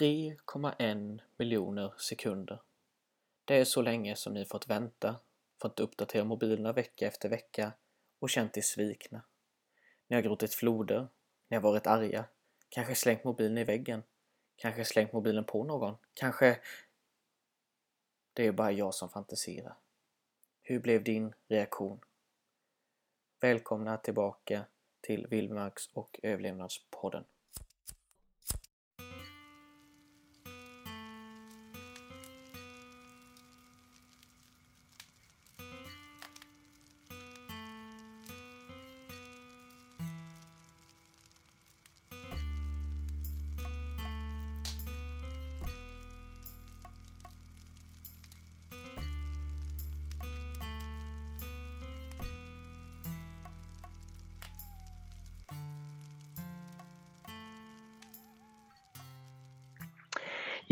3,1 miljoner sekunder. Det är så länge som ni fått vänta, fått uppdatera mobilerna vecka efter vecka och känt er svikna. Ni har gråtit floder, ni har varit arga, kanske slängt mobilen i väggen, kanske slängt mobilen på någon, kanske... Det är bara jag som fantiserar. Hur blev din reaktion? Välkomna tillbaka till Vildmarks och överlevnadspodden.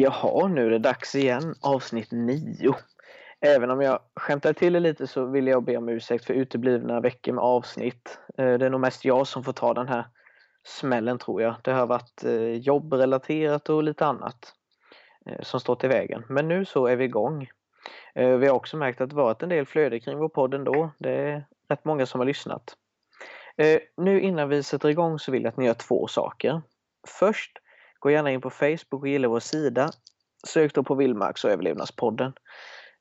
Jaha, nu är det dags igen. Avsnitt 9. Även om jag skämtar till det lite så vill jag be om ursäkt för uteblivna veckor med avsnitt. Eh, det är nog mest jag som får ta den här smällen tror jag. Det har varit eh, jobbrelaterat och lite annat eh, som stått i vägen. Men nu så är vi igång. Vi har också märkt att det varit en del flöde kring vår podd ändå. Det är rätt många som har lyssnat. Nu innan vi sätter igång så vill jag att ni gör två saker. Först Gå gärna in på Facebook och gilla vår sida. Sök då på Vildmarks och överlevnadspodden.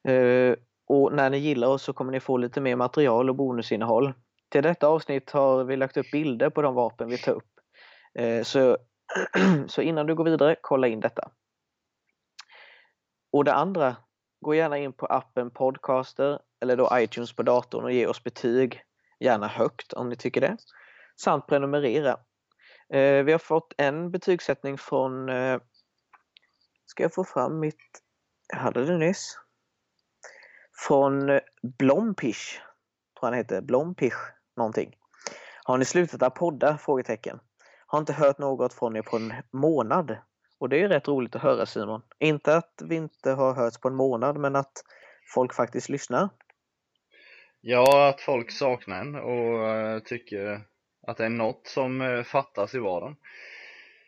Eh, och när ni gillar oss så kommer ni få lite mer material och bonusinnehåll. Till detta avsnitt har vi lagt upp bilder på de vapen vi tar upp. Eh, så, så innan du går vidare, kolla in detta. Och det andra, gå gärna in på appen Podcaster eller då iTunes på datorn och ge oss betyg. Gärna högt om ni tycker det. Samt prenumerera Eh, vi har fått en betygssättning från, eh, ska jag få fram mitt, jag hade det nyss, från eh, Blompish, tror han heter, Blompish någonting. Har ni slutat att podda? Frågetecken. Har inte hört något från er på en månad. Och det är rätt roligt att höra Simon. Inte att vi inte har hörts på en månad men att folk faktiskt lyssnar. Ja, att folk saknar en och eh, tycker att det är något som eh, fattas i vardagen.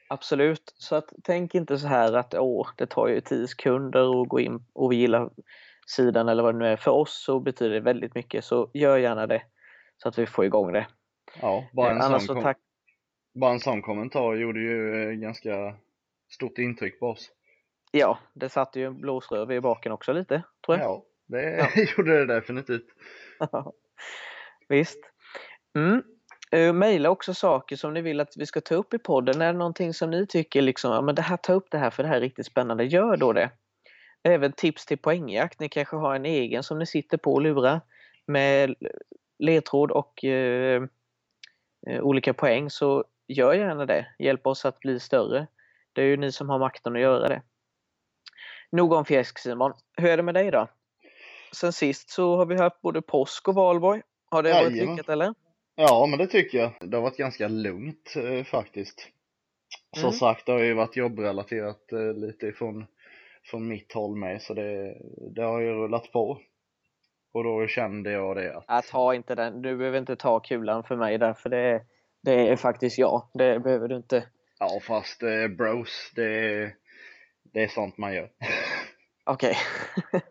Absolut, så att tänk inte så här att åh, det tar ju 10 sekunder att gå in och gilla sidan eller vad det nu är. För oss så betyder det väldigt mycket, så gör gärna det så att vi får igång det. Ja, bara en, Annars sån, tack... bara en sån kommentar gjorde ju eh, ganska stort intryck på oss. Ja, det satte ju en blåsröv i baken också lite, tror jag. Ja, det ja. gjorde det definitivt. Visst. Mm. Uh, maila också saker som ni vill att vi ska ta upp i podden. Är det någonting som ni tycker liksom, ja men det här, ta upp det här för det här är riktigt spännande, gör då det. Även tips till poängjakt. Ni kanske har en egen som ni sitter på och lurar med ledtråd och uh, uh, olika poäng så gör gärna det. Hjälp oss att bli större. Det är ju ni som har makten att göra det. Nog om fjäsk Simon. Hur är det med dig då? Sen sist så har vi haft både påsk och valborg. Har det varit lyckat eller? Ja, men det tycker jag. Det har varit ganska lugnt eh, faktiskt. Som mm. sagt, det har ju varit jobbrelaterat eh, lite ifrån från mitt håll med, så det, det har ju rullat på. Och då kände jag det att... att ta inte den, du behöver inte ta kulan för mig där, för det, det är faktiskt jag. Det behöver du inte. Ja, fast eh, bros, det, det är sånt man gör. Okej.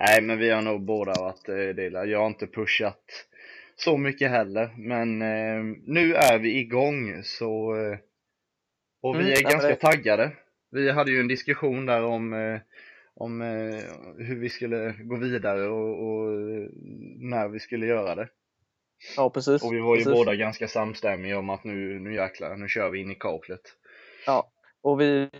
Nej, men vi har nog båda varit eh, delar. Jag har inte pushat så mycket heller. Men eh, nu är vi igång så eh, och vi mm, är ganska det... taggade. Vi hade ju en diskussion där om, eh, om eh, hur vi skulle gå vidare och, och, när vi skulle göra det. Ja precis. Och vi var ju precis. båda ganska samstämmiga om att nu, nu jäklar, nu kör vi in i kaklet. Ja, och vi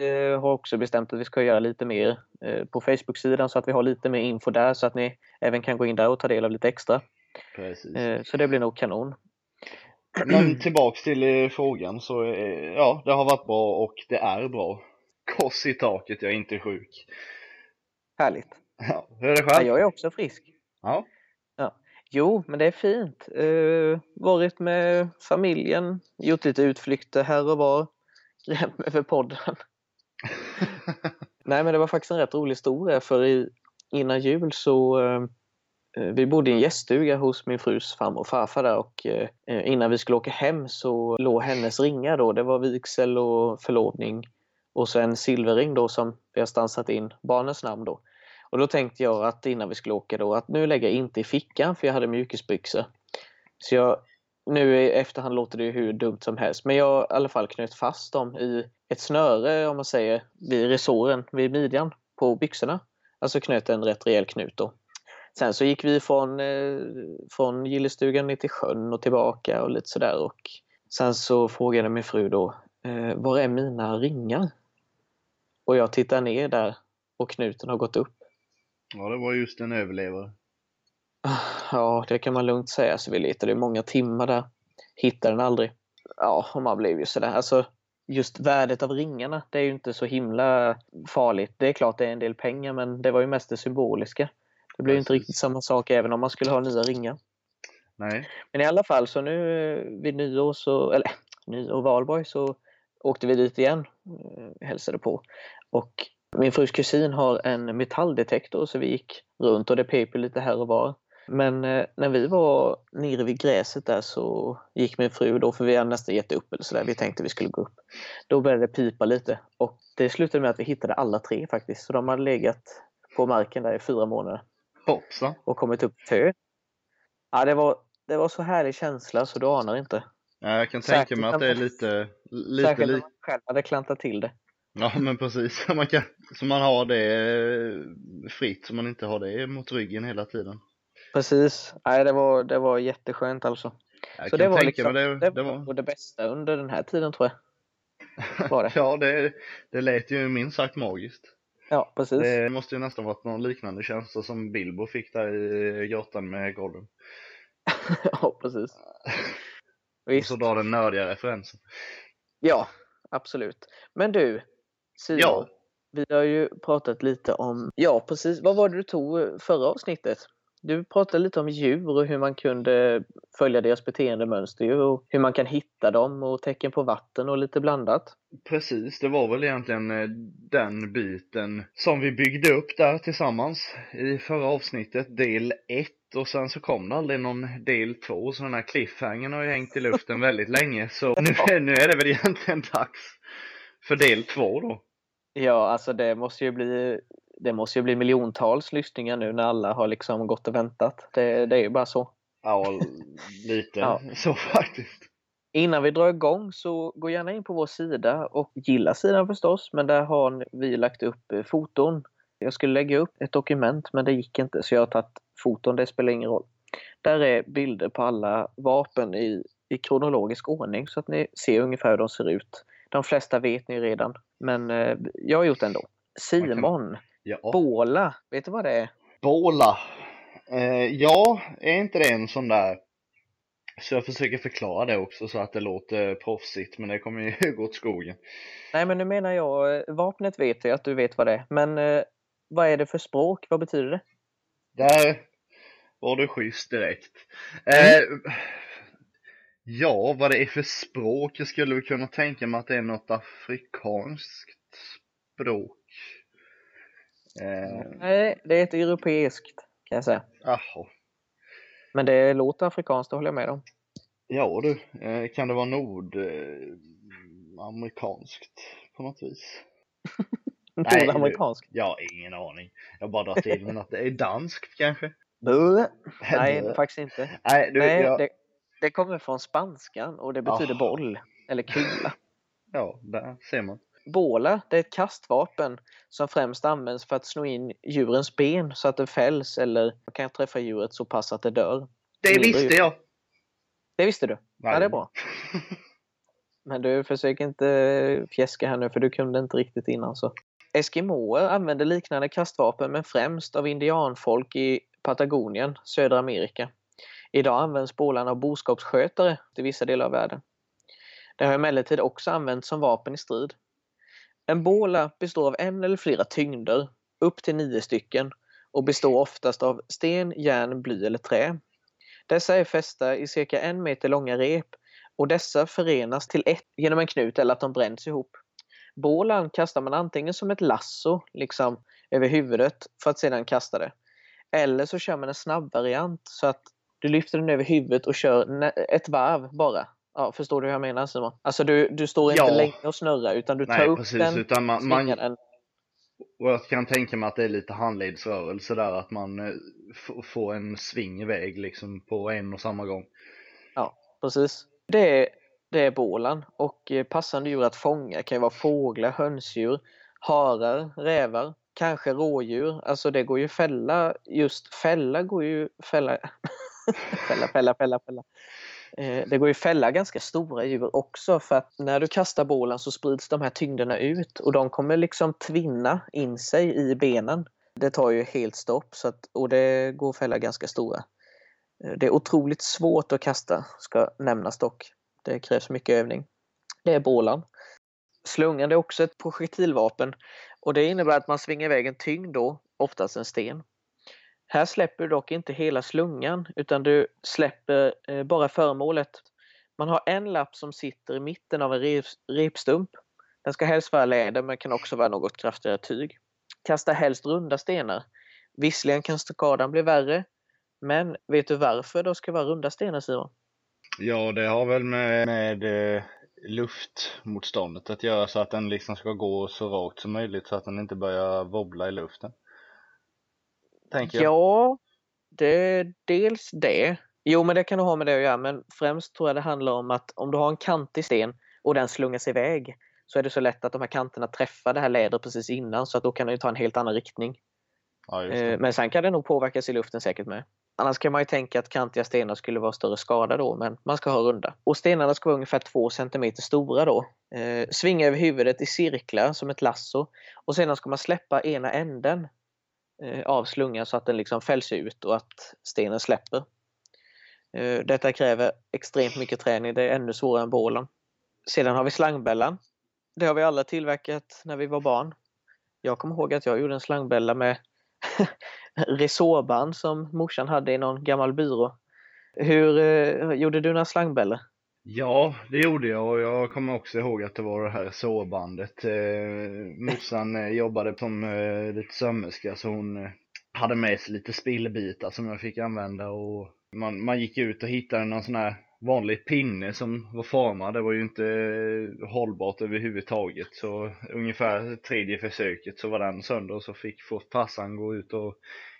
eh, har också bestämt att vi ska göra lite mer eh, på Facebook-sidan så att vi har lite mer info där så att ni även kan gå in där och ta del av lite extra. Precis. Eh, så det blir nog kanon. Men tillbaks till eh, frågan så eh, ja, det har varit bra och det är bra. Kors i taket, jag är inte sjuk. Härligt. Ja, hur är det själv? Ja, jag är också frisk. Ja. ja. Jo, men det är fint. Uh, varit med familjen, gjort lite utflykter här och var. Grämt mig för podden. Nej, men det var faktiskt en rätt rolig historia för i, innan jul så uh, Eh, vi bodde i en gäststuga hos min frus farmor och farfar där och eh, eh, innan vi skulle åka hem så låg hennes ringar då. Det var vigsel och förlovning och så en silverring då som vi har stansat in barnens namn då. Och då tänkte jag att innan vi skulle åka då att nu lägger jag inte i fickan för jag hade mjukisbyxor. Så jag, nu i efterhand låter det ju hur dumt som helst men jag i alla fall knöt fast dem i ett snöre om man säger vid resåren, vid midjan på byxorna. Alltså knöt en rätt rejäl knut då. Sen så gick vi från, eh, från gillestugan ner till sjön och tillbaka och lite sådär och sen så frågade min fru då eh, var är mina ringar? Och jag tittar ner där och knuten har gått upp. Ja, det var just en överlevare. Ja, det kan man lugnt säga. Så vi letade i många timmar där. Hittade den aldrig. Ja, och man blev ju sådär. Alltså, just värdet av ringarna, det är ju inte så himla farligt. Det är klart det är en del pengar, men det var ju mest det symboliska. Det blir inte riktigt samma sak även om man skulle ha nya ringar. Nej. Men i alla fall, så nu eh, vid nyår så, eller nyår valborg så åkte vi dit igen, eh, hälsade på. Och min frus kusin har en metalldetektor så vi gick runt och det pep lite här och var. Men eh, när vi var nere vid gräset där så gick min fru då, för vi hade nästan gett upp eller sådär, vi tänkte vi skulle gå upp. Då började det pipa lite och det slutade med att vi hittade alla tre faktiskt. Så de hade legat på marken där i fyra månader. Hoppsan. Och kommit upp tö. Ja, det var, det var så härlig känsla så du anar inte. Ja, jag kan tänka mig att det är lite, lite Särskilt när man själv hade klantat till det. Ja, men precis. Man kan, så man har det fritt, så man inte har det mot ryggen hela tiden. Precis. Nej, det var, det var jätteskönt alltså. Jag Så det var, liksom, det. det, det var... det bästa under den här tiden tror jag. Var det. ja, det, det lät ju minst sagt magiskt. Ja, precis. Det måste ju nästan varit någon liknande känsla som Bilbo fick där i grottan med Gollum. ja, precis. Och Visst. så drar den nördiga referensen. Ja, absolut. Men du, Simon. Ja. Vi har ju pratat lite om, ja precis, vad var det du tog förra avsnittet? Du pratade lite om djur och hur man kunde följa deras beteendemönster och hur man kan hitta dem och tecken på vatten och lite blandat. Precis, det var väl egentligen eh, den biten som vi byggde upp där tillsammans i förra avsnittet, del 1 och sen så kom det aldrig någon del 2 så den här cliffhangern har ju hängt i luften väldigt länge så nu, är- nu är det väl egentligen dags för del 2 då. Ja, alltså det måste ju bli det måste ju bli miljontals lyssningar nu när alla har liksom gått och väntat. Det, det är ju bara så. Ja, lite Ja. så faktiskt. Innan vi drar igång så gå gärna in på vår sida och gilla sidan förstås, men där har vi lagt upp eh, foton. Jag skulle lägga upp ett dokument men det gick inte så jag har tagit foton, det spelar ingen roll. Där är bilder på alla vapen i, i kronologisk ordning så att ni ser ungefär hur de ser ut. De flesta vet ni redan, men eh, jag har gjort det ändå. Simon, Ja. Båla, vet du vad det är? Båla. Eh, ja, är inte det en sån där så jag försöker förklara det också så att det låter proffsigt men det kommer ju gå åt skogen. Nej, men nu menar jag, eh, vapnet vet jag att du vet vad det är, men eh, vad är det för språk? Vad betyder det? Där var du schysst direkt. Eh, ja, vad det är för språk. Jag skulle kunna tänka mig att det är något afrikanskt språk. Eh, Nej, det är ett europeiskt kan jag säga. jaha. Men det låter afrikanskt, det håller jag med om. Ja du, eh, kan det vara nordamerikanskt på något vis? Nej, Nordamerikansk. Jag har ingen aning. Jag bara drar till med att det är danskt kanske? Buh. Nej, faktiskt inte. Nej, du, Nej, jag, det, det kommer från spanskan och det betyder Ah. boll eller kula. ja, där ser man. Båla, det är ett kastvapen som främst används för att slå in djurens ben så att det fälls eller kan träffa djuret så pass att det dör. Det visste jag! Det visste du? Ja, det är Nej. bra. Men du, försök inte fjäska här nu för du kunde inte riktigt innan så. Eskimoer använder liknande kastvapen men främst av indianfolk i Patagonien, södra Amerika. Idag används bålarna av boskapsskötare till vissa delar av världen. Det har emellertid också använts som vapen i strid. En båla består av en eller flera tyngder, upp till nio stycken, och består oftast av sten, järn, bly eller trä. Dessa är fästa i cirka en meter långa rep och dessa förenas till ett genom en knut eller att de bränns ihop. Bålan kastar man antingen som ett lasso, liksom över huvudet, för att sedan kasta det. Eller så kör man en snabb variant så att du lyfter den över huvudet och kör ett varv bara Ja, förstår du hur jag menar Simon? Alltså du, du står inte Ja. länge och snurrar utan du tar Nej, upp precis. den, Utan man, man, den. och jag kan tänka mig att det är lite handledsrörelse där, att man eh, får en sving iväg liksom på en och samma gång. Precis. Det är, det är bålan och eh, passande djur att fånga kan ju vara fåglar, hönsdjur, harar, rävar, kanske rådjur. Alltså det går ju fälla, just fälla går ju fälla, fälla, fälla, fälla, fälla. Eh, det går ju fälla ganska stora djur också för att när du kastar bålen så sprids de här tyngderna ut och de kommer liksom tvinna in sig i benen. Det tar ju helt stopp så att, och det går att fälla ganska stora. Eh, det är otroligt svårt att kasta, ska nämnas dock. Det krävs mycket övning. Det är bålan. Slungan är också ett projektilvapen och det innebär att man svingar iväg en tyngd då, oftast en sten. Här släpper du dock inte hela slungan utan du släpper eh, bara föremålet. Man har en lapp som sitter i mitten av en rep, repstump. Den ska helst vara läder men kan också vara något kraftigare tyg. Kasta helst runda stenar. Visserligen kan skadan bli värre men vet du varför det ska vara runda stenar Simon? Ja, det har väl med, med eh, luftmotståndet att göra så att den liksom ska gå så rakt som möjligt så att den inte börjar wobbla i luften. Tänker jag. Ja, det är dels det. Jo, men det kan du ha med det att göra, men främst tror jag det handlar om att om du har en kantig sten och den slungas iväg så är det så lätt att de här kanterna träffar det här lädret precis innan så att då kan den ta en helt annan riktning. Ja, Eh. Men sen kan det nog påverkas i luften säkert med. Annars kan man ju tänka att kantiga stenar skulle vara större skada då, men man ska ha runda. Och stenarna ska vara ungefär 2 cm stora då. Eh, svinga över huvudet i cirklar som ett lasso. Och sedan ska man släppa ena änden Eh, av slungan så att den liksom fälls ut och att stenen släpper. Eh, detta kräver extremt mycket träning, det är ännu svårare än bålen. Sedan har vi slangbällan. Det har vi alla tillverkat när vi var barn. Jag kommer ihåg att jag gjorde en slangbälla med resårband som morsan hade i någon gammal byrå. Hur eh, gjorde du några slangbällor? Ja, det gjorde jag och jag kommer också ihåg att det var det här sårbandet. Eh, morsan eh, jobbade som eh, lite sömmerska så hon eh, hade med sig lite spillbitar som jag fick använda och man, man gick ut och hittade någon sån här vanlig pinne som var formad. Det var ju inte eh, hållbart överhuvudtaget så ungefär tredje försöket så var den sönder och så fick farsan gå ut och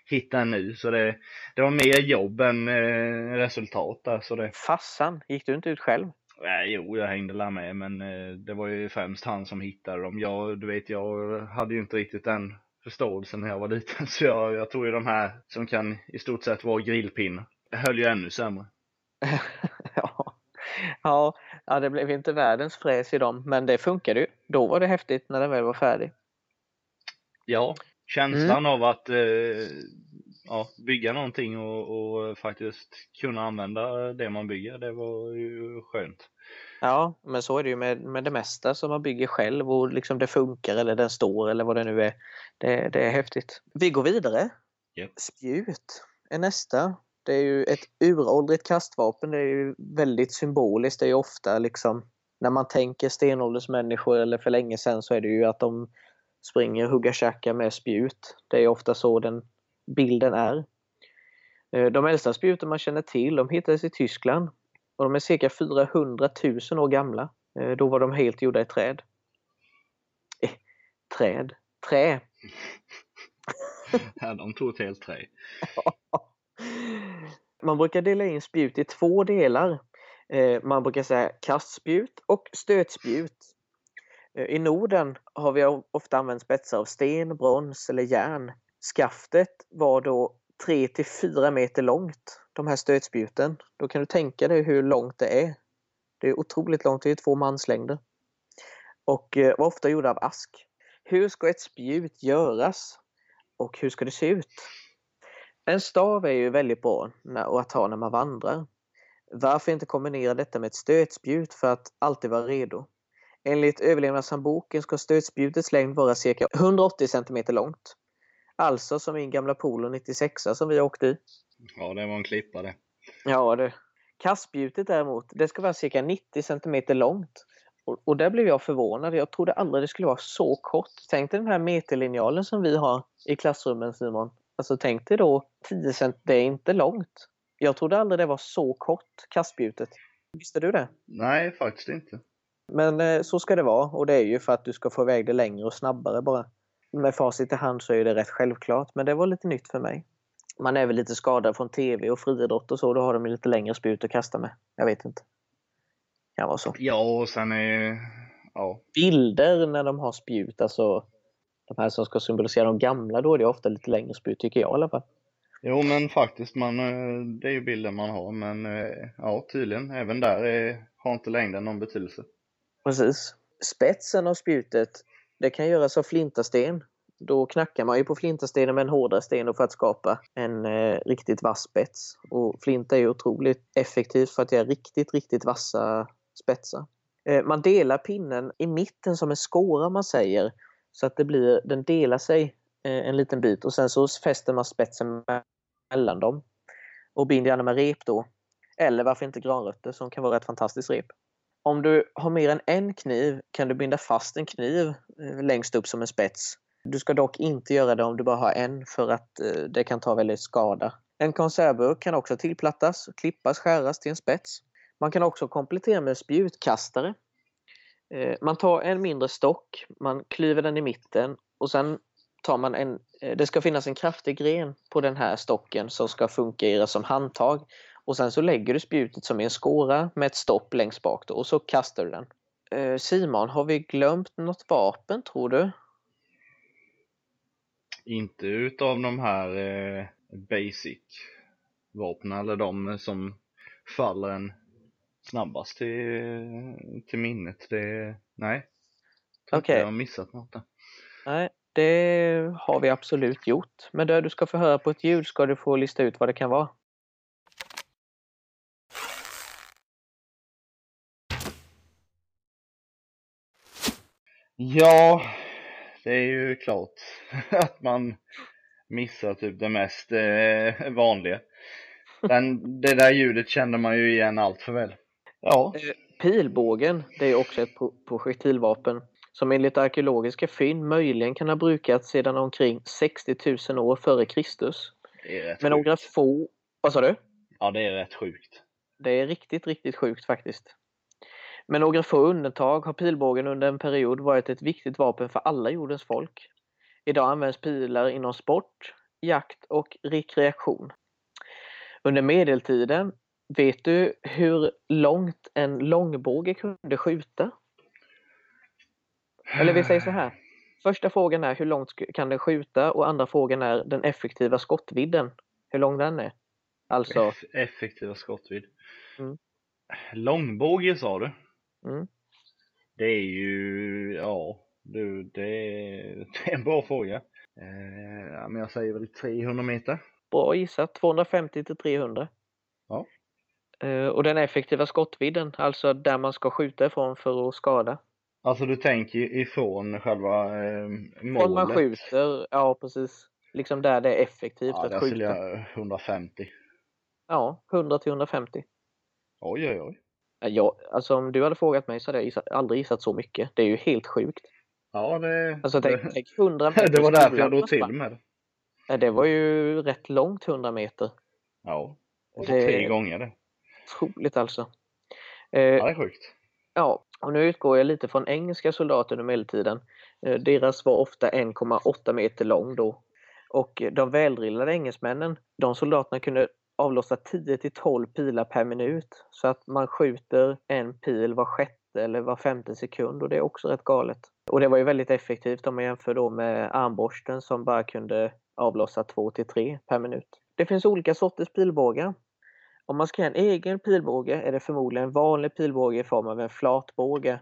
hitta ny. Så det, det var mer jobb än eh, resultat där. Så det, Fassan, gick du inte ut själv? Nej, jo, jag hängde där med, men eh, det var ju främst han som hittade dem. Jag, du vet, jag hade ju inte riktigt den förståelsen när jag var liten, så jag, jag tog ju de här som kan i stort sett vara grillpinnar. Höll ju ännu sämre. ja. Ja, ja, det blev inte världens fräs i dem, men det funkade ju. Då var det häftigt när den väl var färdig. Ja, känslan av att eh, ja, bygga någonting och, och faktiskt kunna använda det man bygger, det var ju skönt. Ja, men så är det ju med, med det mesta som man bygger själv och liksom det funkar eller den står eller vad det nu är. Det, det är häftigt. Vi går vidare. Japp. Spjut är nästa. Det är ju ett uråldrigt kastvapen. Det är ju väldigt symboliskt. Det är ju ofta liksom när man tänker stenåldersmänniskor eller för länge sedan så är det ju att de springer hugga käkar med spjut. Det är ofta så den bilden är. Eh, De äldsta spjuten man känner till de hittades i Tyskland och de är cirka 400 000 år gamla. Eh, Då var de helt gjorda i träd. Eh, träd? Trä! Ja, de tog ett helt trä. Man brukar dela in spjut i två delar. Eh, Man brukar säga kastspjut och stötspjut. Eh, I Norden har vi ofta använt spetsar av sten, brons eller järn. Skaftet var då 3 till 4 meter långt, de här stötspjuten. Då kan du tänka dig hur långt det är. Det är otroligt långt, det är två manslängder. Och eh, var ofta gjorda av ask. Hur ska ett spjut göras? Och hur ska det se ut? En stav är ju väldigt bra att ha när man vandrar. Varför inte kombinera detta med ett stötspjut för att alltid vara redo? Enligt överlevnadshandboken ska stötspjutets längd vara cirka 180 cm långt. Alltså som min gamla Polo 96 som vi åkte i. Ja, det var en klippa det. Ja du. Kastspjutet däremot, det ska vara cirka 90 cm långt. Och, och där blev jag förvånad. Jag trodde aldrig det skulle vara så kort. Tänk dig den här meterlinjalen som vi har i klassrummen Simon. Alltså tänk dig då 10 cm, det är inte långt. Jag trodde aldrig det var så kort, kastspjutet. Visste du det? Nej, faktiskt inte. Men eh, så ska det vara och det är ju för att du ska få iväg det längre och snabbare bara. Med facit i hand så är det rätt självklart, men det var lite nytt för mig. Man är väl lite skadad från tv och friidrott och så, då har de lite längre spjut att kasta med. Jag vet inte. Kan vara så. Ja, och sen är ja. Bilder när de har spjut, alltså de här som ska symbolisera de gamla, då är det ofta lite längre spjut tycker jag i alla fall. Jo, men faktiskt, man, eh, det är ju bilden man har, men eh, ja, tydligen, även där är, har inte längden någon betydelse. Precis. Spetsen av spjutet, det kan göras av flintasten. Då knackar man ju på flintastenen med en hårdare sten för att skapa en eh, riktigt vass spets. Och flinta är ju otroligt effektivt för att göra riktigt, riktigt vassa spetsar. Eh, man delar pinnen i mitten som en skåra man säger. Så att det blir, den delar sig eh, en liten bit och sen så fäster man spetsen mellan dem. Och binder gärna med rep då. Eller varför inte granrötter som kan vara ett fantastiskt rep. Om du har mer än en kniv kan du binda fast en kniv eh, längst upp som en spets. Du ska dock inte göra det om du bara har en för att eh, det kan ta väldigt skada. En konservburk kan också tillplattas, klippas, skäras till en spets. Man kan också komplettera med spjutkastare. Eh, man tar en mindre stock, man klyver den i mitten och sen tar man en, det ska finnas en kraftig gren på den här stocken som ska fungera som handtag och sen så lägger du spjutet som i en skåra med ett stopp längst bak då, och så kastar du den. Eh, Simon, har vi glömt något vapen tror du? Inte utav de här eh, basic vapnen eller de som faller en snabbast till, till minnet. Det, nej. Okej. Okay. Jag har missat något där. Nej, det har vi absolut gjort. Men där du ska få höra på ett ljud ska du få lista ut vad det kan vara. Ja, det är ju klart att man missar typ det mest eh, vanliga. Men det där ljudet kände man ju igen allt för väl. Ja. Eh, pilbågen, det är också ett projektilvapen som enligt arkeologiska fynd möjligen kan ha brukats sedan omkring 60 000 år före Kristus. Men några få... Vad sa du? Ja, det är rätt sjukt. Det är riktigt, riktigt sjukt faktiskt. Med några få undantag har pilbågen under en period varit ett viktigt vapen för alla jordens folk. Idag används pilar inom sport, jakt och rekreation. Under medeltiden, vet du hur långt en långbåge kunde skjuta? Eller vi säger så här. Första frågan är hur långt kan den skjuta och andra frågan är den effektiva skottvidden. Hur lång den är. Alltså... Eff effektiva skottvidd. Mm. Långbåge sa du? Mm. Det är ju, ja, du, det, är, det är en bra fråga. Eh, men jag säger väl 300 meter. Bra gissat, 250 till 300. Ja. Eh, och den effektiva skottvidden, alltså där man ska skjuta ifrån för att skada. Alltså du tänker ifrån själva eh, målet? Från man skjuter, ja precis. Liksom där det är effektivt ja, att skjuta. Ja, där skulle jag 150. Ja, 100 till 150. Oj, oj, oj. Ja, alltså om du hade frågat mig så hade jag gissat, aldrig gissat så mycket. Det är ju helt sjukt. Ja, det... Alltså tänk, tänk 100 meter. det var därför jag drog till med det. Det var ju rätt långt 100 meter. Ja, och det... tre gånger det. Otroligt alltså. Eh, ja, det är sjukt. Ja, och nu utgår jag lite från engelska soldater under medeltiden. Eh, deras var ofta 1,8 meter lång då. Och de väldrillade engelsmännen, de soldaterna kunde avlossa 10 till 12 pilar per minut. Så att man skjuter en pil var sjätte eller var femte sekund och det är också rätt galet. Och det var ju väldigt effektivt om man jämför då med armborsten som bara kunde avlossa 2 till 3 per minut. Det finns olika sorters pilbågar. Om man ska ha en egen pilbåge är det förmodligen en vanlig pilbåge i form av en flatbåge.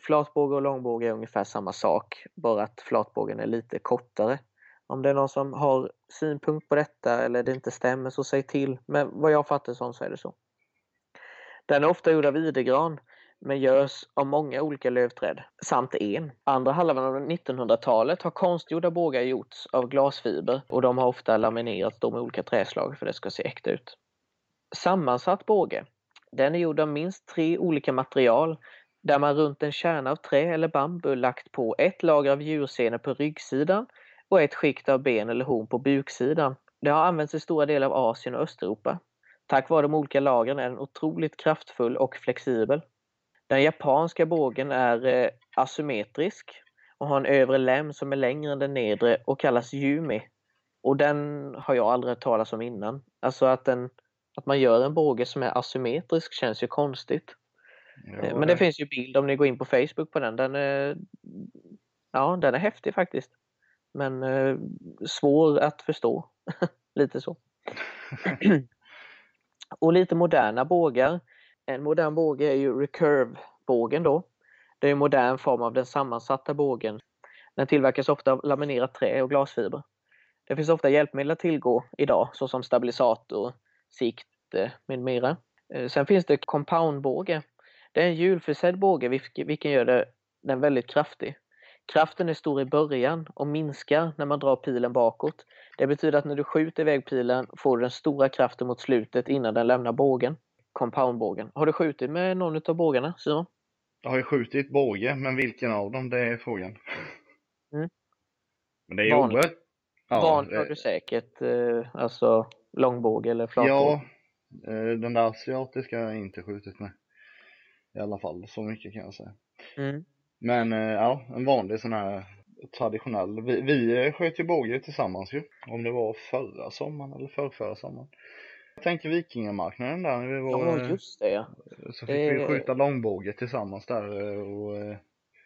Flatbåge och långbåge är ungefär samma sak, bara att flatbågen är lite kortare. Om det är någon som har synpunkt på detta eller det inte stämmer så säg till. Men vad jag fattar som så är det så. Den är ofta gjord av idegran men görs av många olika lövträd samt en. Andra halvan av 1900-talet har konstgjorda bågar gjorts av glasfiber och de har ofta laminerats med olika träslag för att det ska se äkta ut. Sammansatt båge. Den är gjord av minst tre olika material där man runt en kärna av trä eller bambu lagt på ett lager av djursenor på ryggsidan och ett skikt av ben eller horn på buksidan. Det har använts i stora delar av Asien och Östeuropa. Tack vare de olika lagren är den otroligt kraftfull och flexibel. Den japanska bågen är eh, asymmetrisk och har en övre lem som är längre än den nedre och kallas Yumi. Och den har jag aldrig hört talas om innan. Alltså att, den, att man gör en båge som är asymmetrisk känns ju konstigt. Ja, Men det finns ju bild om ni går in på Facebook på den. Den är, ja, den är häftig faktiskt. Men eh, svår att förstå. lite så. och lite moderna bågar. En modern båge är ju recurve-bågen då. Det är en modern form av den sammansatta bågen. Den tillverkas ofta av laminerat trä och glasfiber. Det finns ofta hjälpmedel att tillgå idag såsom stabilisator, sikt eh, med mera. Eh, sen finns det compoundbåge. Det är en hjulförsedd båge vilken gör den väldigt kraftig. Kraften är stor i början och minskar när man drar pilen bakåt. Det betyder att när du skjuter iväg pilen får du den stora kraften mot slutet innan den lämnar bågen. Compoundbågen. Har du skjutit med någon av bågarna Simon? Jag har ju skjutit båge, men vilken av dem, det är frågan. Mm. Men det är Vanlig. oerhört. Vanlig har eh, du säkert, eh, alltså långbåge eller flatbåge. Ja, eh, den där asiatiska har jag inte skjutit med. I alla fall, så mycket kan jag säga. Mm. Men eh, ja, en vanlig sån här traditionell. Vi, vi eh, sköt ju båge tillsammans ju. Om det var förra sommaren eller förrförra sommaren. Jag tänker Vikingamarknaden där vi var, Ja, eh, just det ja. så fick det- vi skjuta långbåge tillsammans där och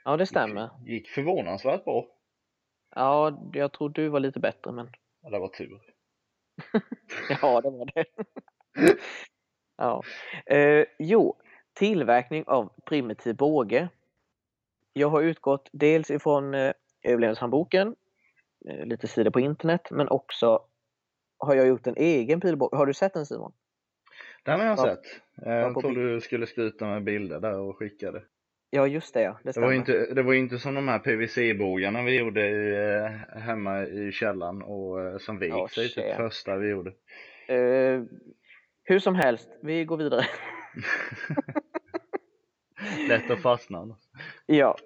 Ja, det stämmer. gick förvånansvärt bra. Ja, jag tror du var lite bättre men Ja, det var tur. Ja, det var det. ja. Eh, jo, tillverkning av primitiv båge. Jag har utgått dels ifrån eh, överlevnadshandboken, eh, lite sidor på internet, men också har jag gjort en egen pilbåge. Har du sett den Simon? Den har jag Ja. sett. Eh, Jag bild. du skulle skryta med bilder där och skicka det. Ja, just det ja. Det Det var, inte, det var inte som de här PVC-bågarna vi gjorde i, eh, hemma i källaren och eh, som vek Ja, sig typ första vi gjorde. Eh, hur som helst, vi går vidare. Lätt att fastna. Ja.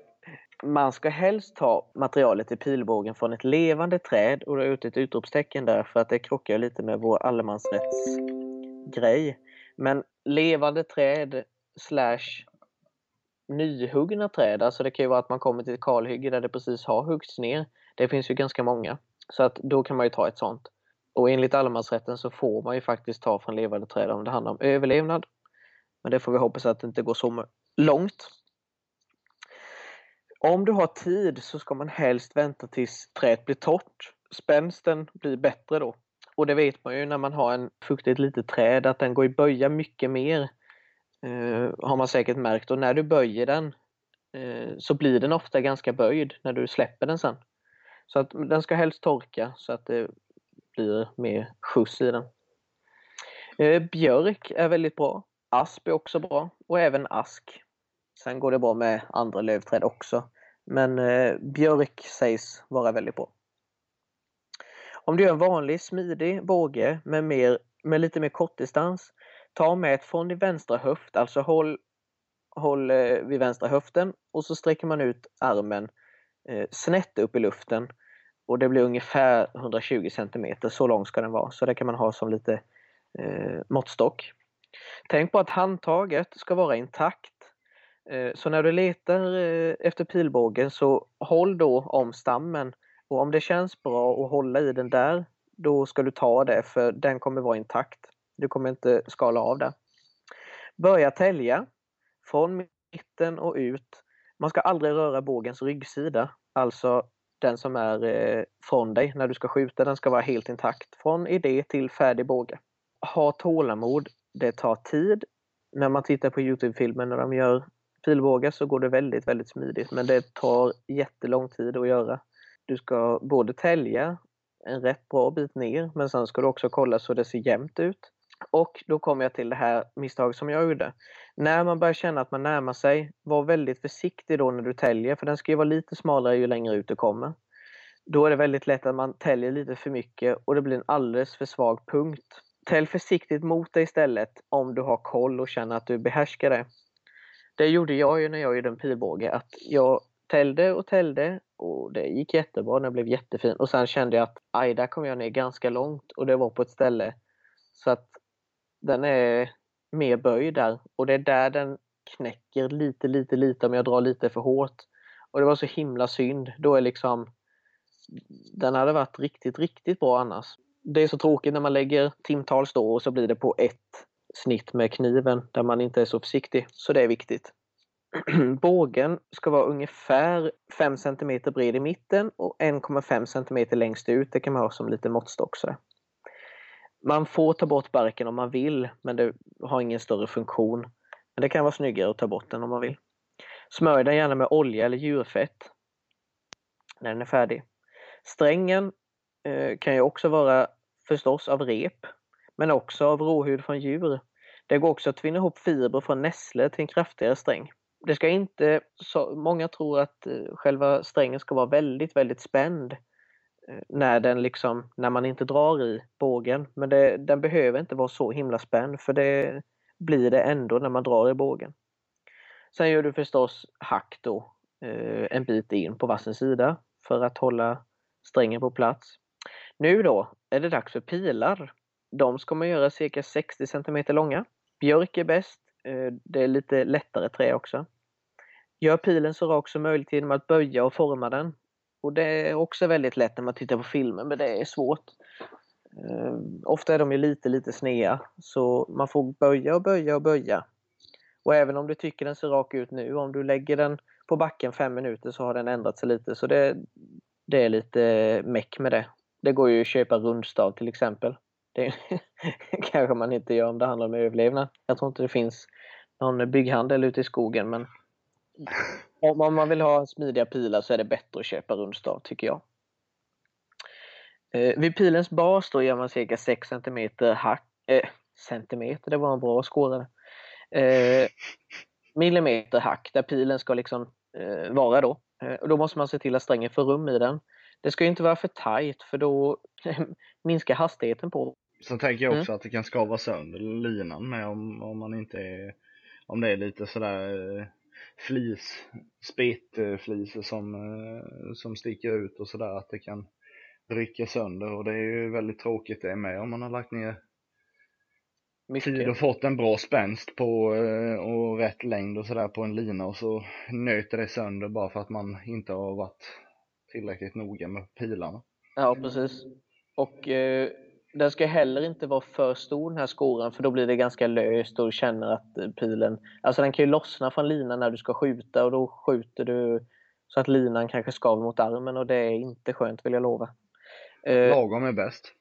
Man ska helst ta materialet i pilbågen från ett levande träd och då har gjort ett utropstecken där för att det krockar lite med vår allemansrättsgrej. Men levande träd slash nyhuggna träd, alltså det kan ju vara att man kommer till ett kalhygge där det precis har huggts ner. Det finns ju ganska många. Så att då kan man ju ta ett sånt. Och enligt allemansrätten så får man ju faktiskt ta från levande träd om det handlar om överlevnad. Men det får vi hoppas att det inte går så långt. Om du har tid så ska man helst vänta tills träet blir torrt. Spänsten blir bättre då. Och det vet man ju när man har en fuktigt litet träd att den går i böja mycket mer. Eh, har man säkert märkt och när du böjer den eh, så blir den ofta ganska böjd när du släpper den sen. Så att den ska helst torka så att det blir mer skjuts i den. Eh, björk är väldigt bra. Asp är också bra och även ask. Sen går det bra med andra lövträd också. Men eh, björk sägs vara väldigt bra. Om du gör en vanlig smidig båge med, mer, med lite mer kortdistans, ta med ett från din vänstra höft, alltså håll, håll eh, vid vänstra höften och så sträcker man ut armen eh, snett upp i luften och det blir ungefär 120 cm, så lång ska den vara. Så det kan man ha som lite eh, måttstock. Tänk på att handtaget ska vara intakt. Eh, så när du letar eh, efter pilbågen så håll då om stammen och om det känns bra att hålla i den där då ska du ta det för den kommer vara intakt. Du kommer inte skala av det. Börja tälja från mitten och ut. Man ska aldrig röra bågens ryggsida, alltså den som är eh, från dig när du ska skjuta. Den ska vara helt intakt från idé till färdig båge. Ha tålamod. Det tar tid. När man tittar på Youtube-filmer när de gör pilbågar så går det väldigt, väldigt smidigt. Men det tar jättelång tid att göra. Du ska både tälja en rätt bra bit ner men sen ska du också kolla så det ser jämnt ut. Och då kommer jag till det här misstaget som jag gjorde. När man börjar känna att man närmar sig, var väldigt försiktig då när du täljer för den ska ju vara lite smalare ju längre ut du kommer. Då är det väldigt lätt att man täljer lite för mycket och det blir en alldeles för svag punkt. Tälj försiktigt mot dig istället om du har koll och känner att du behärskar det. Det gjorde jag ju när jag gjorde en pilbåge att jag täljde och täljde och det gick jättebra, den blev jättefin och sen kände jag att aj, där kom jag ner ganska långt och det var på ett ställe så att den är mer böjd där och det är där den knäcker lite, lite, lite om jag drar lite för hårt. Och det var så himla synd. Då är liksom den hade varit riktigt, riktigt bra annars. Det är så tråkigt när man lägger timtals då och så blir det på ett snitt med kniven där man inte är så försiktig. Så det är viktigt. Bågen ska vara ungefär 5 cm bred i mitten och 1,5 cm längst ut. Det kan man ha som lite måttstock. Så. Man får ta bort barken om man vill, men det har ingen större funktion. Men det kan vara snyggare att ta bort den om man vill. Smörj den gärna med olja eller djurfett när den är färdig. Strängen eh, kan ju också vara förstås av rep, men också av råhud från djur. Det går också att tvinna ihop fibrer från nässlor till en kraftigare sträng. Det ska inte, så, många tror att eh, själva strängen ska vara väldigt, väldigt spänd eh, när, den liksom, när man inte drar i bågen. Men det, den behöver inte vara så himla spänd för det blir det ändå när man drar i bågen. Sen gör du förstås hack då eh, en bit in på vassens sida för att hålla strängen på plats. Nu då är det dags för pilar. De ska man göra cirka 60 cm långa. Björk är bäst. Eh, det är lite lättare trä också. Gör pilen så rak som möjligt genom att böja och forma den. Och det är också väldigt lätt när man tittar på filmer, men det är svårt. Eh, ofta är de ju lite, lite snea, så man får böja och böja och böja. Och även om du tycker den ser rak ut nu, om du lägger den på backen fem minuter så har den ändrat sig lite. Så det, det är lite meck med det. Det går ju att köpa rundstav till exempel. Det kanske man inte gör om det handlar om överlevnad. Jag tror inte det finns någon bygghandel ute i skogen men om man vill ha smidiga pilar så är det bättre att köpa rundstav tycker jag. Eh, vid pilens bas då gör man cirka 6 cm hack, eh, centimeter, det var en bra skårare. Eh, millimeter hack där pilen ska liksom eh, vara då. Eh, och då måste man se till att strängen får rum i den. Det ska inte vara för tajt för då minskar hastigheten på. Sen tänker jag också mm. att det kan skava sönder linan med om, om man inte är, om det är lite sådär eh, flis, spetflisor som, eh, som sticker ut och sådär att det kan rycka sönder och det är ju väldigt tråkigt det med om man har lagt ner Mycket. tid och fått en bra spänst på eh, och rätt längd och sådär på en lina och så nöter det sönder bara för att man inte har varit tillräckligt noga med pilarna. Ja, precis. Och eh, den ska heller inte vara för stor den här skåran för då blir det ganska löst och du känner att pilen, alltså den kan ju lossna från linan när du ska skjuta och då skjuter du så att linan kanske skaver mot armen och det är inte skönt vill jag lova. Eh, Lagom är bäst.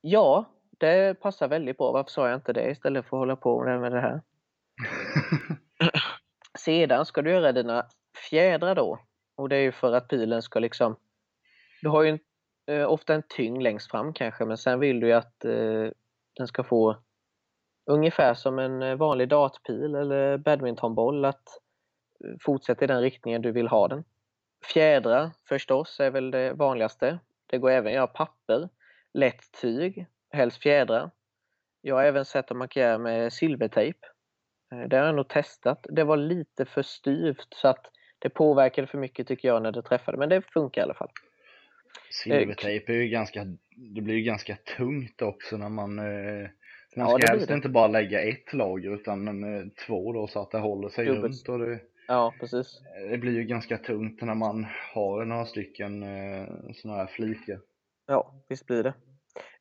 Ja, det passar väldigt bra. Varför sa jag inte det istället för att hålla på med det här? Sedan ska du göra dina fjädrar då. Och det är ju för att pilen ska liksom... Du har ju en, eh, Eh, ofta en tyngd längst fram kanske, men sen vill du ju att eh, den ska få ungefär som en eh, vanlig dartpil eller badmintonboll att eh, fortsätta i den riktningen du vill ha den. Fjädrar förstås är väl det vanligaste. Det går även att göra papper, lätt tyg helst fjädrar. Jag har även sett att man kan göra med silvertejp. Det har jag nog testat. Det var lite för styvt så att det påverkade för mycket tycker jag när det träffade, men det funkar i alla fall. Silvertejp är ju ganska, det blir ju ganska tungt också när man eh, man ska ja, helst inte bara lägga ett lager utan eh, två då så att det håller sig Dubbelt. runt. Och det, ja, precis. Det blir ju ganska tungt när man har några stycken sådana här flikar. Ja, visst blir det.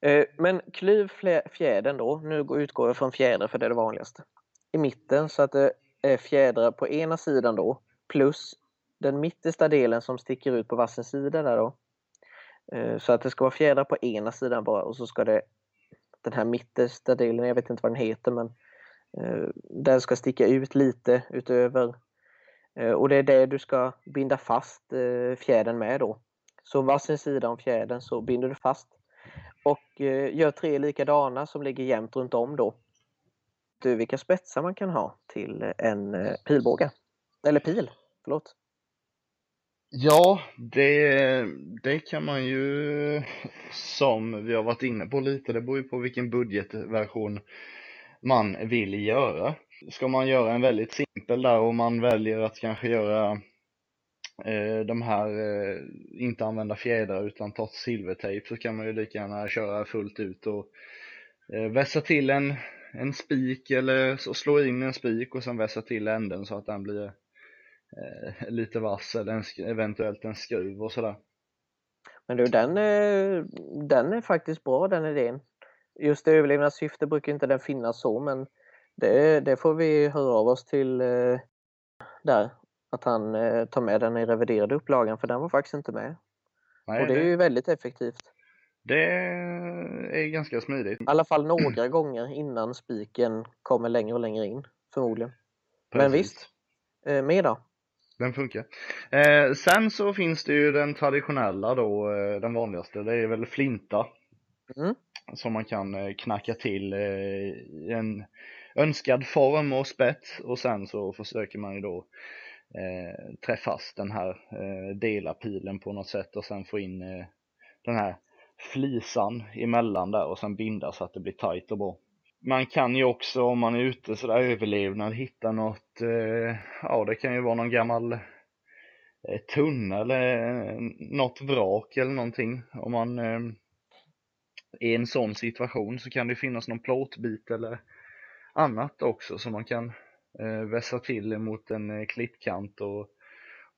Eh, men klyv fjädern då, nu utgår jag från fjädrar för det är det vanligaste, i mitten så att det är fjädrar på ena sidan då plus den mittersta delen som sticker ut på varsin sida där då. Eh, så att det ska vara fjädrar på ena sidan bara och så ska det den här mittersta delen, jag vet inte vad den heter men eh, den ska sticka ut lite utöver eh, och det är det du ska binda fast fjädern med då. Så varsin sida om fjädern så binder du fast och gör tre likadana som ligger jämnt runt om då. Du, vilka spetsar man kan ha till en pilbåge. Eller pil, förlåt. Ja, det, det kan man ju som vi har varit inne på lite, det beror ju på vilken budgetversion man vill göra. Ska man göra en väldigt simpel där och man väljer att kanske göra Eh, de här eh, inte använda fjädrar utan ta silvertejp så kan man ju lika gärna köra fullt ut och eh, vässa till en, en spik eller så slå in en spik och sen vässa till änden så att den blir eh, lite vass eller en, eventuellt en skruv och sådär. Men du, den, den är faktiskt bra den idén. Just i överlevnadssyfte brukar inte den finnas så, men det, det får vi höra av oss till eh, där. Att han eh, tar med den i reviderade upplagan, för den var faktiskt inte med. Nej, och det, det är ju väldigt effektivt. Det är ganska smidigt. I alla fall några gånger innan spiken kommer längre och längre in, förmodligen. Precis. Men visst, eh, mer då? Den funkar. Eh, sen så finns det ju den traditionella då, eh, den vanligaste, det är väl flinta. Mm. Som man kan eh, knacka till eh, i en önskad form och spets och sen så försöker man ju då eh, trä fast den här eh, dela pilen på något sätt och sen få in eh, den här flisan emellan där och sen binda så att det blir tight och bra. Man kan ju också om man är ute sådär överlevnad hitta något, eh, ja det kan ju vara någon gammal eh, tunna eller eh, något vrak eller någonting. Om man eh, är i en sån situation så kan det finnas någon plåtbit eller annat också som man kan eh, vässa till mot en eh, klittkant och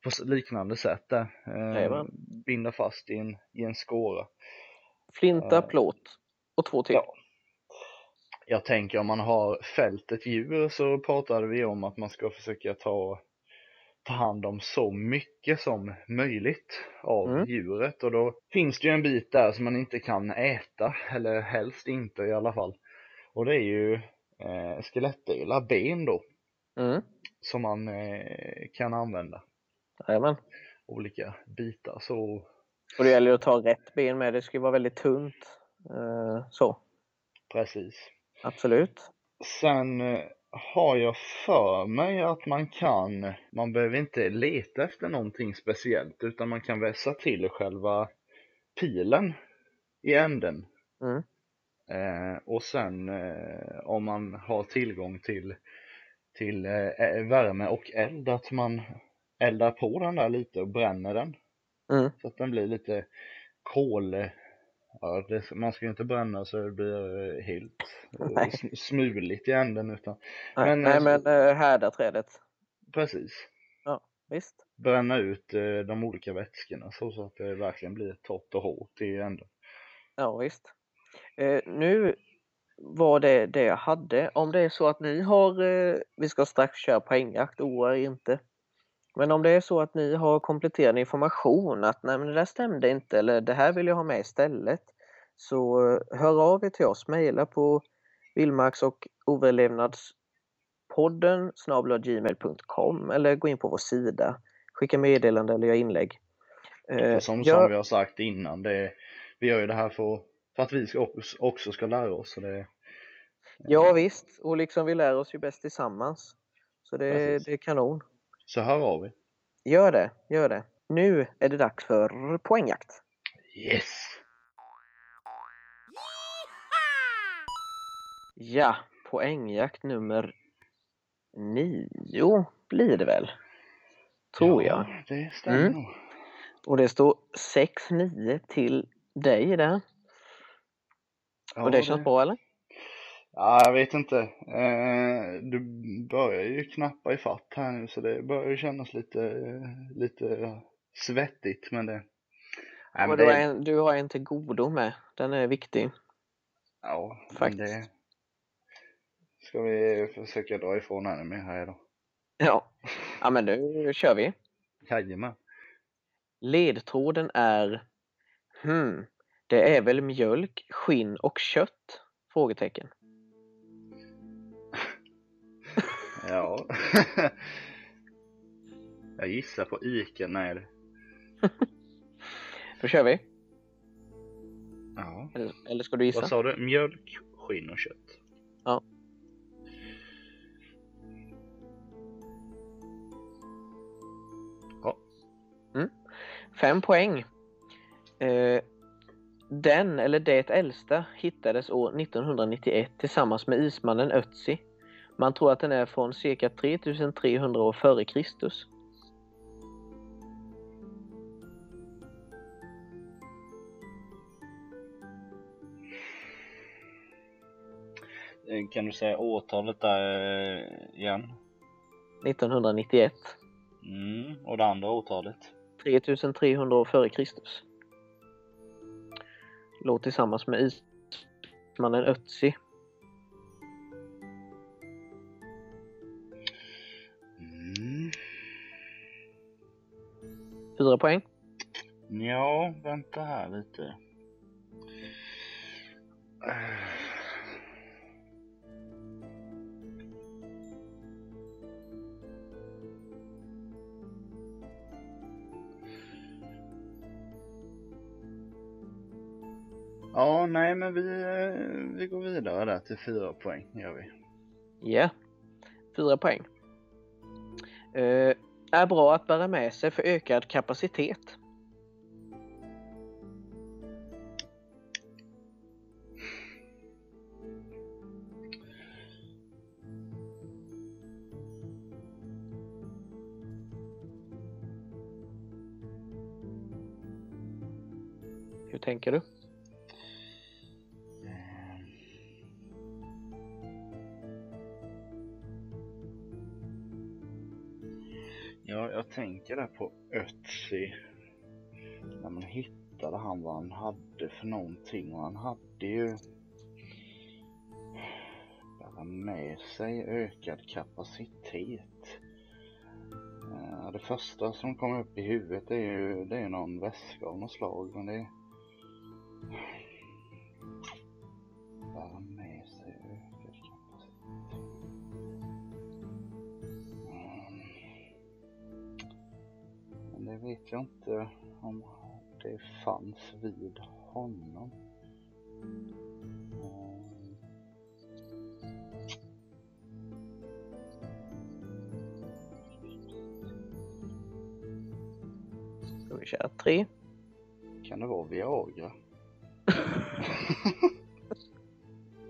på liknande sätt där. Eh, binda fast i en, i en skåra. Flinta, plåt och två till. Ja. Jag tänker om man har fällt ett djur så pratade vi om att man ska försöka ta, ta hand om så mycket som möjligt av mm. djuret och då finns det ju en bit där som man inte kan äta, eller helst inte i alla fall. Och det är ju eh, skelettdelar, ben då. Mm. Som man eh, kan använda. Jajamän. Olika bitar så. Och det gäller att ta rätt ben med, det ska ju vara väldigt tunt. Eh, så. Precis. Absolut. Sen eh, har jag för mig att man kan, man behöver inte leta efter någonting speciellt utan man kan vässa till själva pilen i änden. Mm. Eh, och sen eh, om man har tillgång till, till eh, värme och eld, att man eldar på den där lite och bränner den. Mm. Så att den blir lite kol, ja, det, man ska ju inte bränna så det blir eh, helt Nej. smuligt i änden utan. Nej men, nej, men äh, härda trädet. Precis. Ja, visst. Bränna ut de olika vätskorna så, att det verkligen blir torrt och hårt i änden. Ja, visst. Eh, nu var det det jag hade. Om det är så att ni har, eh, vi ska strax köra poängjakt, oroa er inte. Men om det är så att ni har kompletterande information att nej men det där stämde inte eller det här vill jag ha med istället. Så eh, hör av er till oss, mejla på vildmarks och överlevnadspodden gmail.com eller gå in på vår sida, skicka meddelande eller göra inlägg. För som, jag... som vi har sagt innan, det, vi gör ju det här för för att vi också ska lära oss. Så det, ja visst, och liksom vi lär oss ju bäst tillsammans. Så det, det är kanon. Så här har vi. Gör det, gör det. Nu är det dags för poängjakt. Yes! Ja, poängjakt nummer nio blir det väl? Tror ja, jag. det stämmer mm. Och det står 6-9 till dig där. Ja, och det känns det... bra eller? Ja, jag vet inte. Eh, du börjar ju knappa i fatt här nu så det börjar ju kännas lite, lite svettigt men det... Nej, men det... Du, har en, du har en till godo med. Den är viktig. Ja, faktiskt. Det... Ska vi försöka dra ifrån henne med här då? Ja, ja men nu kör vi. Jajamän. Ledtråden är hmm, det är väl mjölk, skinn och kött? Frågetecken. Ja. Jag gissar på Ica, nej. Då kör vi. Ja. Eller, eller ska du gissa? Vad sa du? Mjölk, skinn och kött? Ja. Ja. Mm. Fem poäng. Eh, den, eller det äldsta, hittades år 1991 tillsammans med ismannen Ötzi. Man tror att den är från cirka 3300 år före Kristus. Eh, Kan du säga årtalet där eh, igen? 1991. Mm, och det andra årtalet? 3300 år före Kristus. Låg tillsammans med ismannen Ötzi. Fyra poäng. Ja, vänta här lite. Ja, nej, men vi, vi går vidare där till fyra poäng, gör vi. Ja, yeah. fyra poäng. Uh, är bra att bära med sig för ökad kapacitet. Hur tänker du? Jag tänker där på Ötzi. När man hittade han vad han hade för någonting och han hade ju bara med sig ökad kapacitet. Eh, det första som kommer upp i huvudet är ju det är någon väska av något slag men det det fanns vid honom. Ska vi köra tre? Kan det vara Viagra?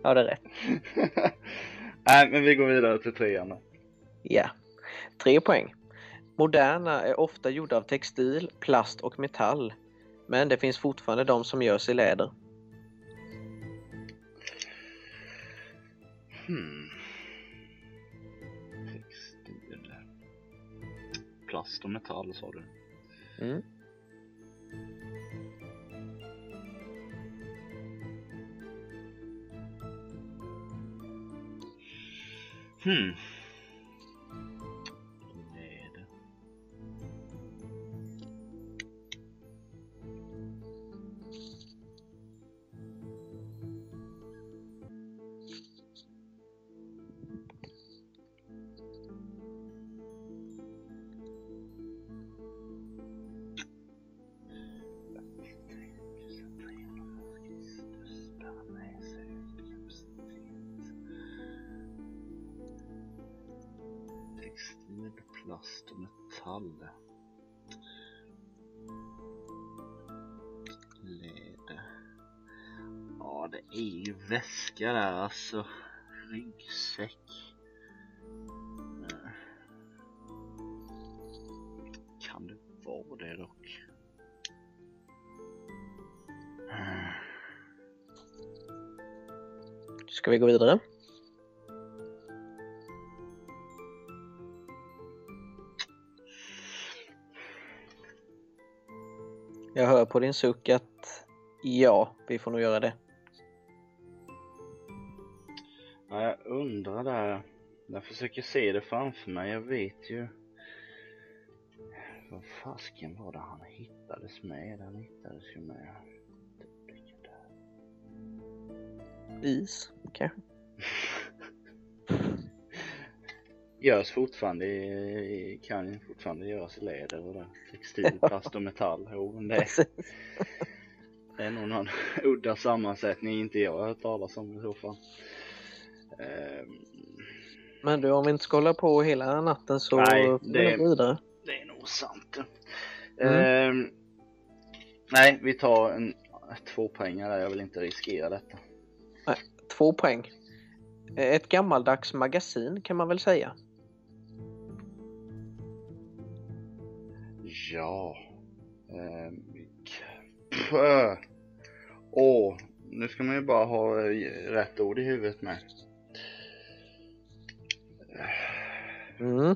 Ja, det är rätt. Nej, men vi går vidare till trean. Ja. Tre poäng. Moderna är ofta gjorda av textil, plast och metall. Men det finns fortfarande de som görs i läder. Hmm. Textil. Plast och metall sa du. Mm. Hmm. Ryggsäckar där alltså. Ryggsäck. Eh. Kan det vara det dock? Ska vi gå vidare? Jag hör på din suck att ja, vi får nog göra det. Jag undrar där. Jag försöker se det framför mig. Jag vet ju. Vad fasken var det han hittades med? Han hittades ju med. Is, kanske? Görs fortfarande i, kan ju fortfarande göras i läder och där. Textil, plast och metall. Jo, det, Precis. det är nog någon udda sammansättning inte jag har hört talas om i så fall. Ehm, Men du, om vi inte ska hålla på hela natten så Nej, får vi gå vidare. Det är nog sant. Mm. Ehm, nej, vi tar en två poängare där. Jag vill inte riskera detta. Två poäng. Eh, Ett gammaldags magasin kan man väl säga. Ja. Ehm. Åh, nu ska man ju bara ha eh, rätt ord i huvudet med. Mm.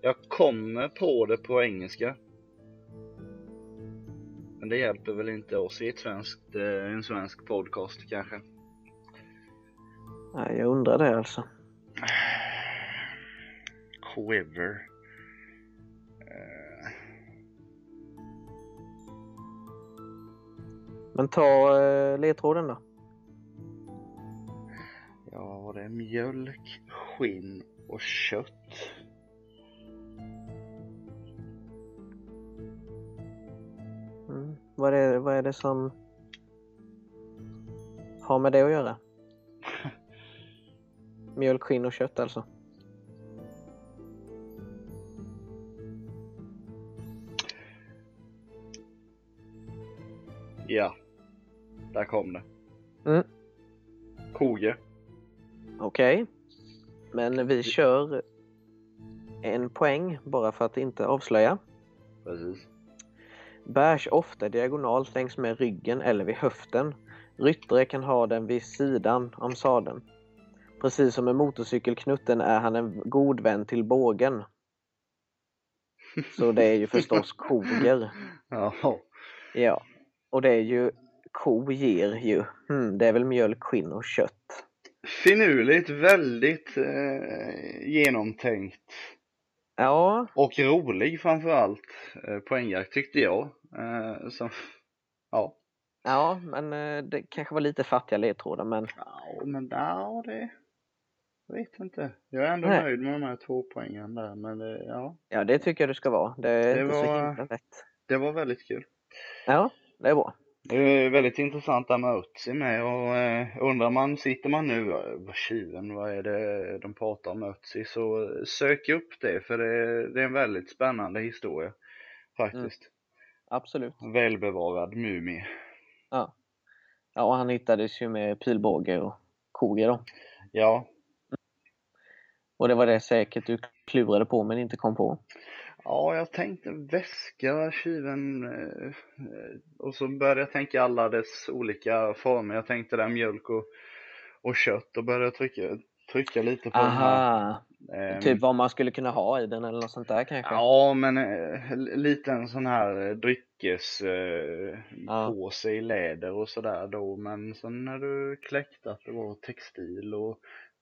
Jag kommer på det på engelska. Men det hjälper väl inte oss i ett svenskt, eh, en svensk podcast kanske. Nej, jag undrar det alltså. Quiver. Eh, Men ta eh, ledtråden då. ja, var det? Mjölk, skinn och kött. Mm. Vad, är, det- vad är det som har med det att göra? Mjölk, skinn och kött alltså. Ja, där kom det. Mm. Koge. Okej. Men vi kör en poäng bara för att inte avslöja. Precis. Bärs ofta diagonalt längs med ryggen eller vid höften. Ryttare kan ha den vid sidan om sadeln. Precis som med motorcykelknutten är han en god vän till bågen. Så det är ju förstås koger. Ja, Ja, och det är ju ko ger ju. Hmm, det är väl mjölk, skinn och kött. Finurligt, väldigt eh, genomtänkt. Ja, Och rolig framförallt. Eh, poängjakt tyckte jag. Eh, som, ja. ja, men eh, det kanske var lite fattiga ledtrådar men ja, men ja, det jag vet inte. Jag är ändå Nej. nöjd med de här två poängen där, men det, ja, ja, det tycker jag du ska vara. Det är Det inte så var- himla lätt. det var väldigt kul. Ja, det är bra. Det är väldigt intressant där med Ötzi med och eh, undrar man, sitter man nu, eh, vad tjuven, vad är det de pratar om Ötzi, så sök upp det för det, det är en väldigt spännande historia faktiskt. Absolut. Välbevarad mumie. Ja, och han hittades ju med pilbåge och koger då. Ja, Och det var det säkert du klurade på men inte kom på. Ja, jag tänkte väska, tjuven, eh, och så började jag tänka alla dess olika former. Jag tänkte där mjölk och, och kött och började trycka, trycka lite på den här. Aha, ehm, typ vad man skulle kunna ha i den eller något sånt där kanske? Ja, men eh, lite en sån här eh, dryckes eh, Ja. i läder och sådär då. Men sen när du kläckte att det var textil och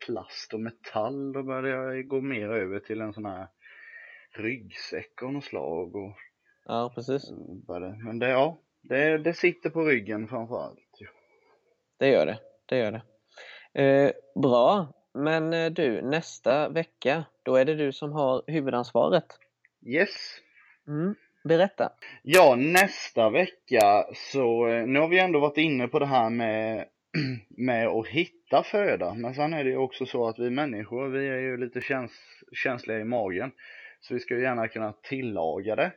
plast och metall, då började jag gå mer över till en sån här ryggsäck av något slag. Och Ja, precis. men det, ja, det, det sitter på ryggen framförallt. Det gör det. Det gör det. Eh, bra. Men eh, du, nästa vecka, då är det du som har huvudansvaret. Yes! Mm. Berätta. Ja, nästa vecka så, eh, nu har vi ändå varit inne på det här med, med att hitta föda. Men sen är det ju också så att vi människor, vi är ju lite käns känsliga i magen. Så vi ska ju gärna kunna tillaga det.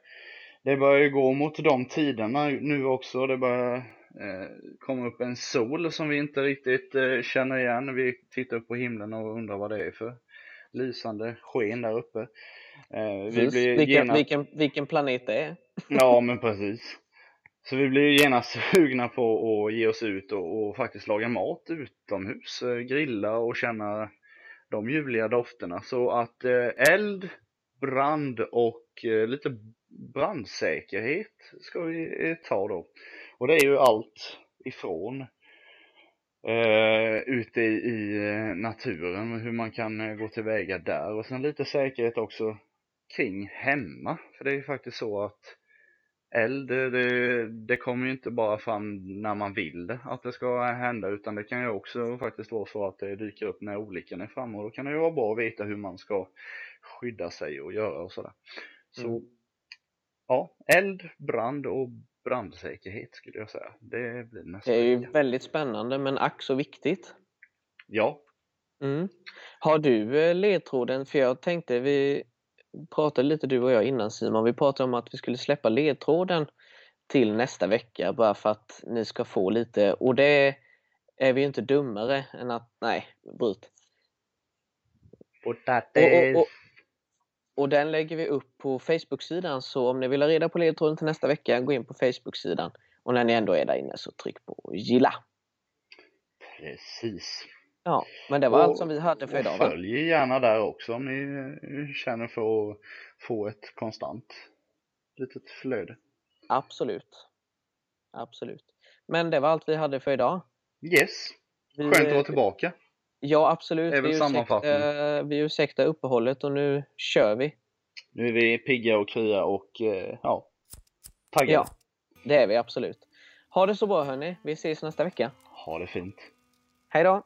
Det börjar ju gå mot de tiderna nu också. Det börjar eh, komma upp en sol som vi inte riktigt eh, känner igen. Vi tittar upp på himlen och undrar vad det är för lysande sken där uppe. Eh, vi Precis. blir Vilken, genast- vilken, vilken planet det är. Ja, men precis. Så vi blir ju genast sugna på att ge oss ut och, och faktiskt laga mat utomhus, eh, grilla och känna de ljuvliga dofterna. Så att eh, eld, brand och eh, lite brandsäkerhet ska vi eh, ta då. Och det är ju allt ifrån eh, ute i, i eh, naturen, hur man kan eh, gå tillväga där och sen lite säkerhet också kring hemma. För det är ju faktiskt så att eld, det, det, det kommer ju inte bara fram när man vill det, att det ska hända, utan det kan ju också faktiskt vara så att det dyker upp när olyckan är framme och då kan det ju vara bra att veta hur man ska skydda sig och göra och sådär. Så Mm. ja, eld, brand och brandsäkerhet skulle jag säga. Det blir nästa Det är ju väldigt spännande men ack så viktigt. Ja, Mm. Har du eh, ledtråden? För jag tänkte vi pratade lite du och jag innan Simon. Vi pratade om att vi skulle släppa ledtråden till nästa vecka bara för att ni ska få lite och det är vi inte dummare än att nej, bryt. Potatis. och, och, och den lägger vi upp på Facebook-sidan så om ni vill ha reda på ledtråden till nästa vecka gå in på Facebook-sidan och när ni ändå är där inne så tryck på gilla. Precis. Ja, men det var Och- allt som vi hade för och idag va? följ gärna där också om ni eh, känner för att få ett konstant litet flöde. Absolut. Absolut. Men det var allt vi hade för idag. Yes, skönt att vara tillbaka. Ja, absolut. Väl vi, sammanfattning. ursäktar, vi ursäktar uppehållet och nu kör vi. Nu är vi pigga och krya och eh, ja, taggade. Ja, det är vi absolut. Ha det så bra hörni. Vi ses nästa vecka. Ha det fint. Hej då!